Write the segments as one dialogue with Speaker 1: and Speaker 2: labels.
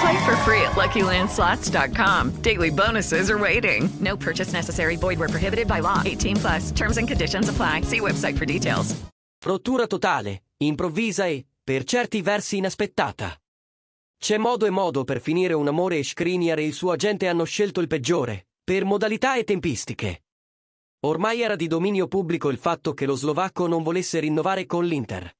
Speaker 1: Play for free at LuckyLandSlots.com. Daily bonuses are waiting. No purchase necessary. Void where prohibited by law. 18 plus. Terms and conditions apply. See website for details.
Speaker 2: Rottura totale, improvvisa e, per certi versi, inaspettata. C'è modo e modo per finire un amore e Skriniar e il suo agente hanno scelto il peggiore, per modalità e tempistiche. Ormai era di dominio pubblico il fatto che lo slovacco non volesse rinnovare con l'Inter.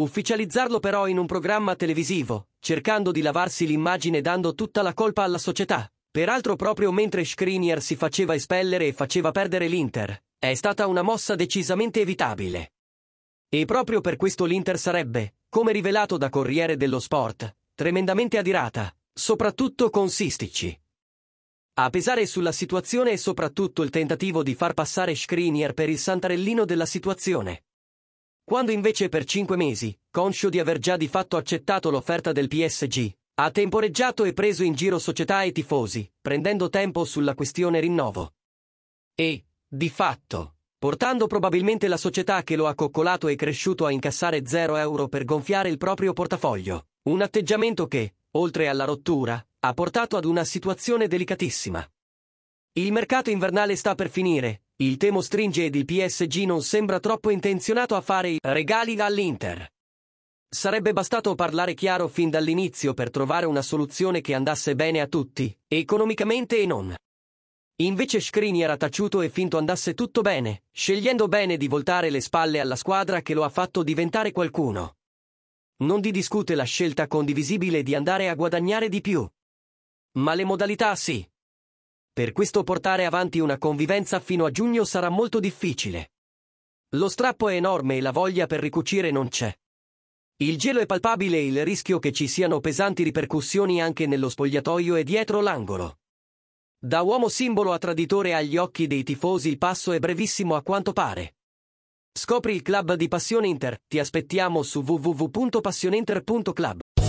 Speaker 2: Ufficializzarlo però in un programma televisivo, cercando di lavarsi l'immagine dando tutta la colpa alla società, peraltro proprio mentre Skriniar si faceva espellere e faceva perdere l'Inter, è stata una mossa decisamente evitabile. E proprio per questo l'Inter sarebbe, come rivelato da Corriere dello Sport, tremendamente adirata, soprattutto con Sistici. A pesare sulla situazione e soprattutto il tentativo di far passare Skriniar per il santarellino della situazione. Quando invece per cinque mesi, conscio di aver già di fatto accettato l'offerta del PSG, ha temporeggiato e preso in giro società e tifosi, prendendo tempo sulla questione rinnovo. E, di fatto, portando probabilmente la società che lo ha coccolato e cresciuto a incassare 0 euro per gonfiare il proprio portafoglio, un atteggiamento che, oltre alla rottura, ha portato ad una situazione delicatissima. Il mercato invernale sta per finire, il temo stringe ed il PSG non sembra troppo intenzionato a fare i regali all'Inter. Sarebbe bastato parlare chiaro fin dall'inizio per trovare una soluzione che andasse bene a tutti, economicamente e non. Invece Scrini era taciuto e finto andasse tutto bene, scegliendo bene di voltare le spalle alla squadra che lo ha fatto diventare qualcuno. Non di discute la scelta condivisibile di andare a guadagnare di più. Ma le modalità sì. Per questo portare avanti una convivenza fino a giugno sarà molto difficile. Lo strappo è enorme e la voglia per ricucire non c'è. Il gelo è palpabile e il rischio che ci siano pesanti ripercussioni anche nello spogliatoio e dietro l'angolo. Da uomo simbolo a traditore agli occhi dei tifosi il passo è brevissimo a quanto pare. Scopri il club di Passione Inter, ti aspettiamo su www.passioneinter.club.